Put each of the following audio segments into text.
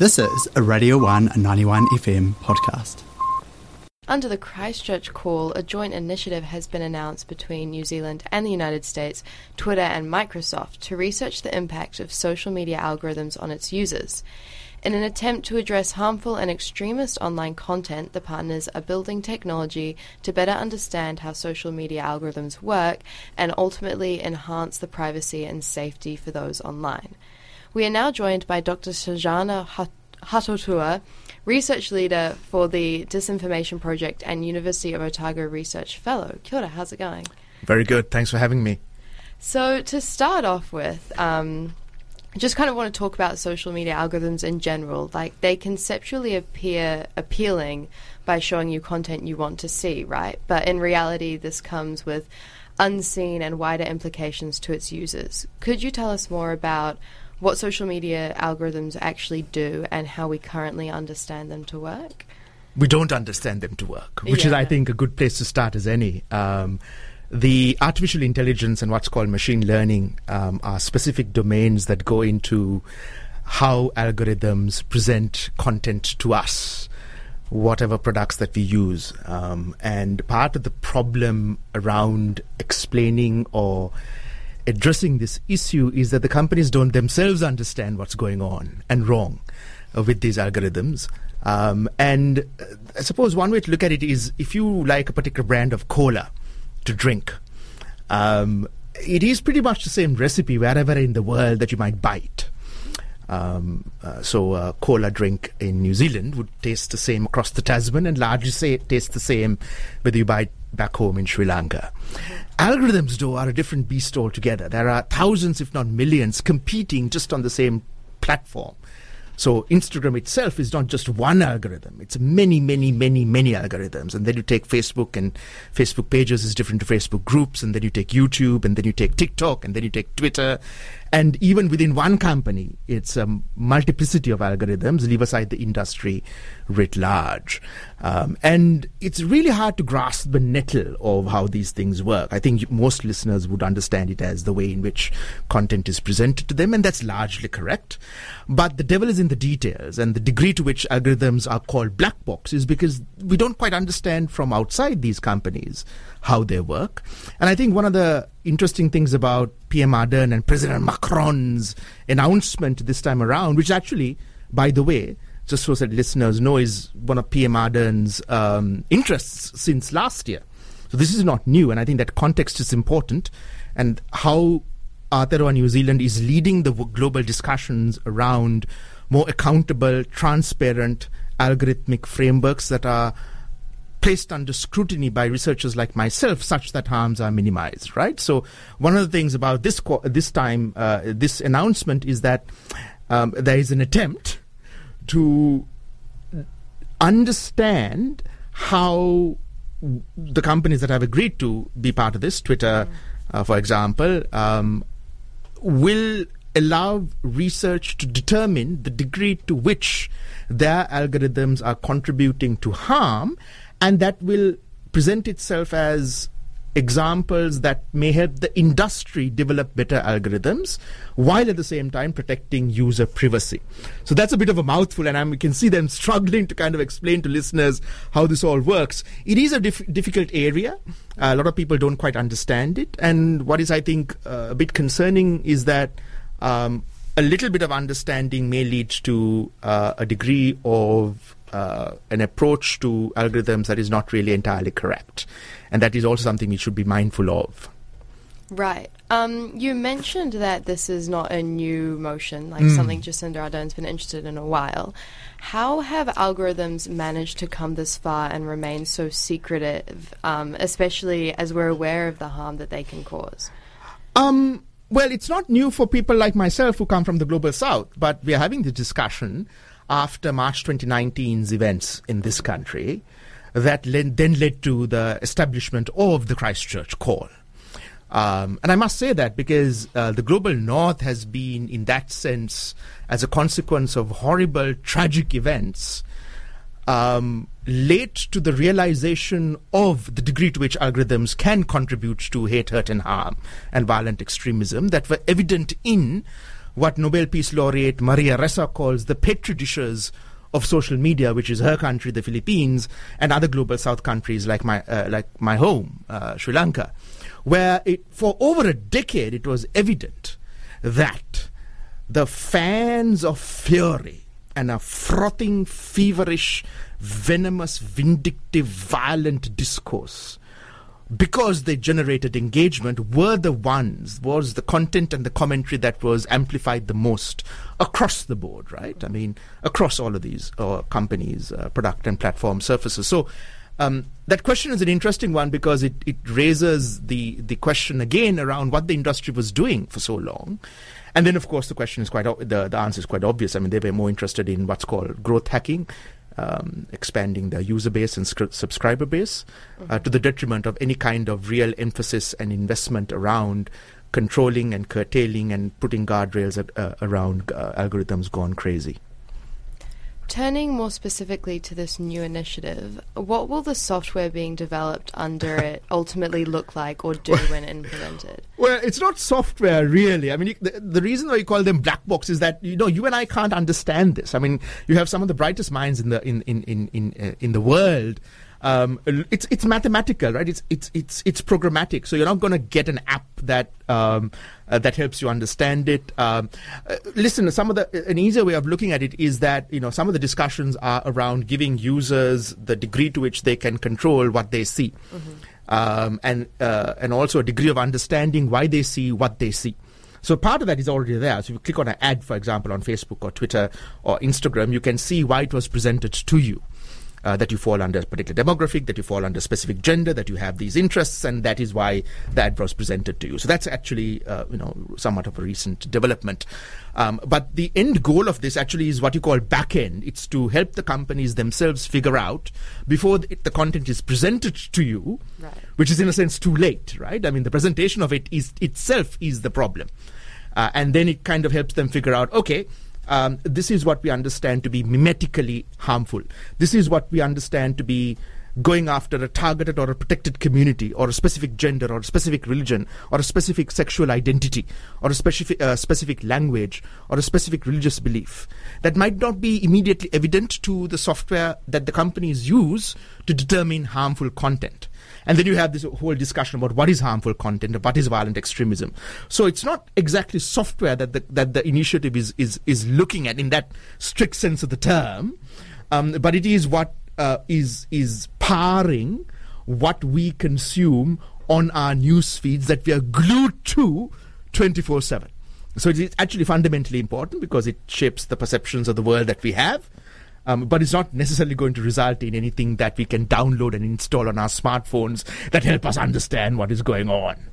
This is a Radio 1 91 FM podcast. Under the Christchurch Call, a joint initiative has been announced between New Zealand and the United States, Twitter, and Microsoft to research the impact of social media algorithms on its users. In an attempt to address harmful and extremist online content, the partners are building technology to better understand how social media algorithms work and ultimately enhance the privacy and safety for those online. We are now joined by Dr. Sanjana Hattotuwa, research leader for the Disinformation Project and University of Otago Research Fellow. Kia ora, how's it going? Very good. Thanks for having me. So, to start off with, um, I just kind of want to talk about social media algorithms in general. Like, they conceptually appear appealing by showing you content you want to see, right? But in reality, this comes with unseen and wider implications to its users. Could you tell us more about what social media algorithms actually do and how we currently understand them to work? We don't understand them to work, which Yeah. is, I think, a good place to start as any. Um, the artificial intelligence and what's called machine learning um, are specific domains that go into how algorithms present content to us, whatever products that we use. Um, and part of the problem around explaining or addressing this issue is that the companies don't themselves understand what's going on and wrong uh, with these algorithms. Um, and uh, I suppose one way to look at it is if you like a particular brand of cola to drink, um, it is pretty much the same recipe wherever in the world that you might buy it. Um, uh, so, a cola drink in New Zealand would taste the same across the Tasman and largely say it tastes the same whether you buy it back home in Sri Lanka. Algorithms, though, are a different beast altogether. There are thousands, if not millions, competing just on the same platform. So Instagram itself is not just one algorithm. It's many, many, many, many algorithms. And then you take Facebook and Facebook pages is different to Facebook groups. And then you take YouTube and then you take TikTok and then you take Twitter. And even within one company, it's a multiplicity of algorithms, leave aside the industry writ large. Um, and it's really hard to grasp the nettle of how these things work. I think most listeners would understand it as the way in which content is presented to them, and that's largely correct. But the devil is in the details, and the degree to which algorithms are called black boxes because we don't quite understand from outside these companies how they work. And I think one of the interesting things about PM Ardern and President Macron's announcement this time around, which actually, by the way, just so that listeners know, is one of PM Ardern's um, interests since last year. So this is not new, and I think that context is important. And how Aotearoa New Zealand is leading the global discussions around more accountable, transparent, algorithmic frameworks that are placed under scrutiny by researchers like myself, such that harms are minimized. Right. So one of the things about this co- this time, uh, this announcement is that um, there is an attempt to understand how the companies that have agreed to be part of this, Twitter, uh, for example, um, will allow research to determine the degree to which their algorithms are contributing to harm, and that will present itself as examples that may help the industry develop better algorithms while at the same time protecting user privacy. So that's a bit of a mouthful, and I'm, we can see them struggling to kind of explain to listeners how this all works. It is a dif- difficult area. a lot of people don't quite understand it, and what is, I think, uh, a bit concerning is that um, a little bit of understanding may lead to uh, a degree of uh, an approach to algorithms that is not really entirely correct. And that is also something we should be mindful of. Right. Um, you mentioned that this is not a new motion, like Mm. something Jacinda Ardern's been interested in a while. How have algorithms managed to come this far and remain so secretive, um, especially as we're aware of the harm that they can cause? Um, well, it's not new for people like myself who come from the global south, but we are having the discussion after March 2019's events in this country that led, then led to the establishment of the Christchurch Call. Um, and I must say that because uh, the global north has been, in that sense, as a consequence of horrible, tragic events, um, late to the realization of the degree to which algorithms can contribute to hate, hurt, and harm and violent extremism that were evident in what Nobel Peace Laureate Maria Ressa calls the petri dishes of social media, which is her country, the Philippines, and other global South countries like my uh, like my home, uh, Sri Lanka, where it for over a decade it was evident that the fans of fury and a frothing, feverish, venomous, vindictive, violent discourse. Because they generated engagement were the ones was the content and the commentary that was amplified the most across the board right? I mean across all of these uh, companies uh, product and platform surfaces. So um, that question is an interesting one because it, it raises the the question again around what the industry was doing for so long and then, of course, the question is quite the the answer is quite obvious. I mean, they were more interested in what's called growth hacking, um, expanding their user base and sc- subscriber base, uh, to the detriment of any kind of real emphasis and investment around controlling and curtailing and putting guardrails at, uh, around uh, algorithms gone crazy. Turning more specifically to this new initiative, what will the software being developed under it ultimately look like or do when implemented? Well, it's not software really. I mean, the, the, reason why you call them black box is that you know you and I can't understand this. I mean, you have some of the brightest minds in the in in in in, uh, in the world um, it's it's mathematical, right? It's it's it's it's programmatic. So you're not going to get an app that um, uh, that helps you understand it. Um, uh, listen, some of the an easier way of looking at it is that you know some of the discussions are around giving users the degree to which they can control what they see, mm-hmm. Um, and uh, and also a degree of understanding why they see what they see. So part of that is already there. So if you click on an ad, for example, on Facebook or Twitter or Instagram, you can see why it was presented to you uh, that you fall under a particular demographic, that you fall under specific gender, that you have these interests, and that is why the ad was presented to you. So that's actually, uh, you know, somewhat of a recent development. Um, but the end goal of this actually is what you call back end. It's to help the companies themselves figure out before the, the content is presented to you, right. which is in a sense too late, right? I mean, the presentation of it is itself is the problem. Uh, and then it kind of helps them figure out, okay, um, this is what we understand to be mimetically harmful. This is what we understand to be going after a targeted or a protected community or a specific gender or a specific religion or a specific sexual identity or a specific, uh, specific language or a specific religious belief that might not be immediately evident to the software that the companies use to determine harmful content. And then you have this whole discussion about what is harmful content what is violent extremism. So it's not exactly software that the, that the initiative is, is, is looking at in that strict sense of the term, um, but it is what uh, is is powering what we consume on our news feeds that we are glued to 24 7. So it is actually fundamentally important because it shapes the perceptions of the world that we have. Um, but it's not necessarily going to result in anything that we can download and install on our smartphones that help us understand what is going on.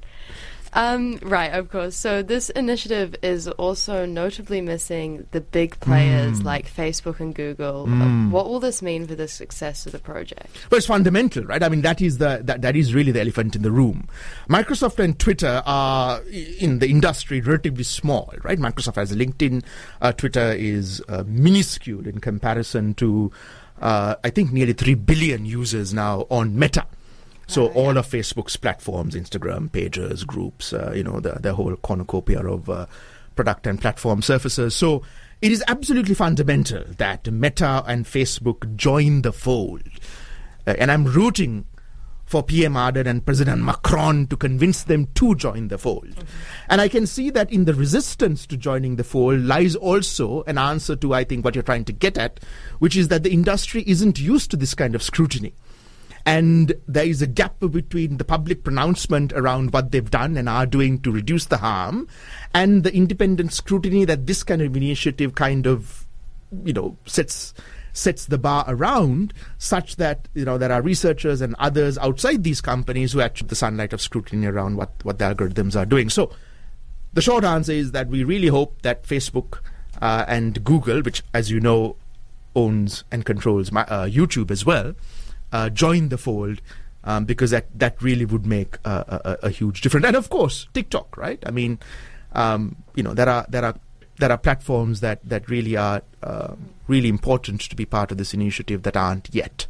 Um, right, of course. So this initiative is also notably missing the big players mm. like Facebook and Google. Mm. what will this mean for the success of the project? Well, it's fundamental, right? I mean, that is the that, that is really the elephant in the room. Microsoft and Twitter are in the industry relatively small, right? Microsoft has LinkedIn. Uh, Twitter is uh, minuscule in comparison to. Uh, I think nearly 3 billion users now on Meta. So uh, all yeah. of Facebook's platforms, Instagram, pages, groups, uh, you know, the, the whole cornucopia of uh, product and platform surfaces. So it is absolutely fundamental that Meta and Facebook join the fold. Uh, and I'm rooting for PM Ardern and President Macron to convince them to join the fold. Mm-hmm. And I can see that in the resistance to joining the fold lies also an answer to, I think, what you're trying to get at, which is that the industry isn't used to this kind of scrutiny. And there is a gap between the public pronouncement around what they've done and are doing to reduce the harm and the independent scrutiny that this kind of initiative kind of, you know, sets sets the bar around such that you know there are researchers and others outside these companies who actually the sunlight of scrutiny around what, what the algorithms are doing. So the short answer is that we really hope that Facebook uh, and Google, which as you know owns and controls my, uh, YouTube as well, uh, join the fold um, because that, that really would make a, a, a, huge difference. And of course, TikTok, right? I mean, um, you know, there are there are there are platforms that that really are uh, really important to be part of this initiative that aren't yet.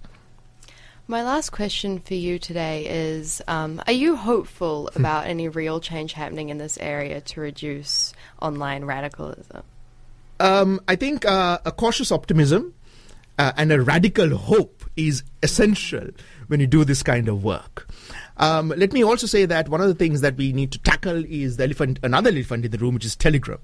My last question for you today is um, Are you hopeful Hmm. about any real change happening in this area to reduce online radicalism? Um, I think uh, a cautious optimism uh, and a radical hope is essential when you do this kind of work. Um, let me also say that one of the things that we need to tackle is the elephant, another elephant in the room, which is Telegram,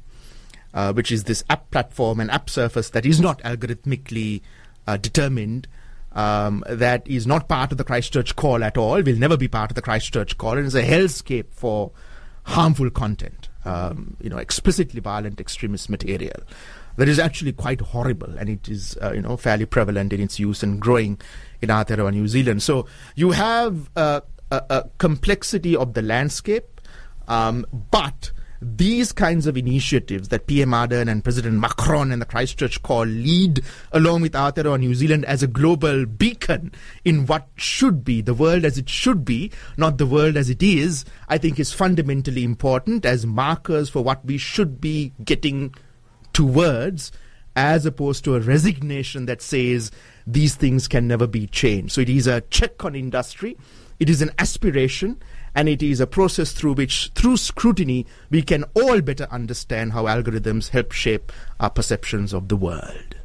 uh, which is this app platform and app surface that is not algorithmically uh, determined. Um, that is not part of the Christchurch call at all, will never be part of the Christchurch call, and is a hellscape for harmful content, um, you know, explicitly violent extremist material. That is actually quite horrible, and it is, uh, you know, fairly prevalent in its use and growing in Aotearoa, New Zealand. So you have uh, a, a complexity of the landscape, um, but these kinds of initiatives that PM Ardern and President Macron and the Christchurch Call lead along with Aotearoa New Zealand as a global beacon in what should be the world as it should be, not the world as it is, I think is fundamentally important as markers for what we should be getting towards as opposed to a resignation that says these things can never be changed. So it is a check on industry, it is an aspiration, and it is a process through which, through scrutiny, we can all better understand how algorithms help shape our perceptions of the world.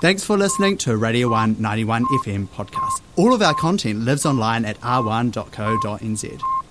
Thanks for listening to Radio 191 FM podcast. All of our content lives online at r1.co.nz.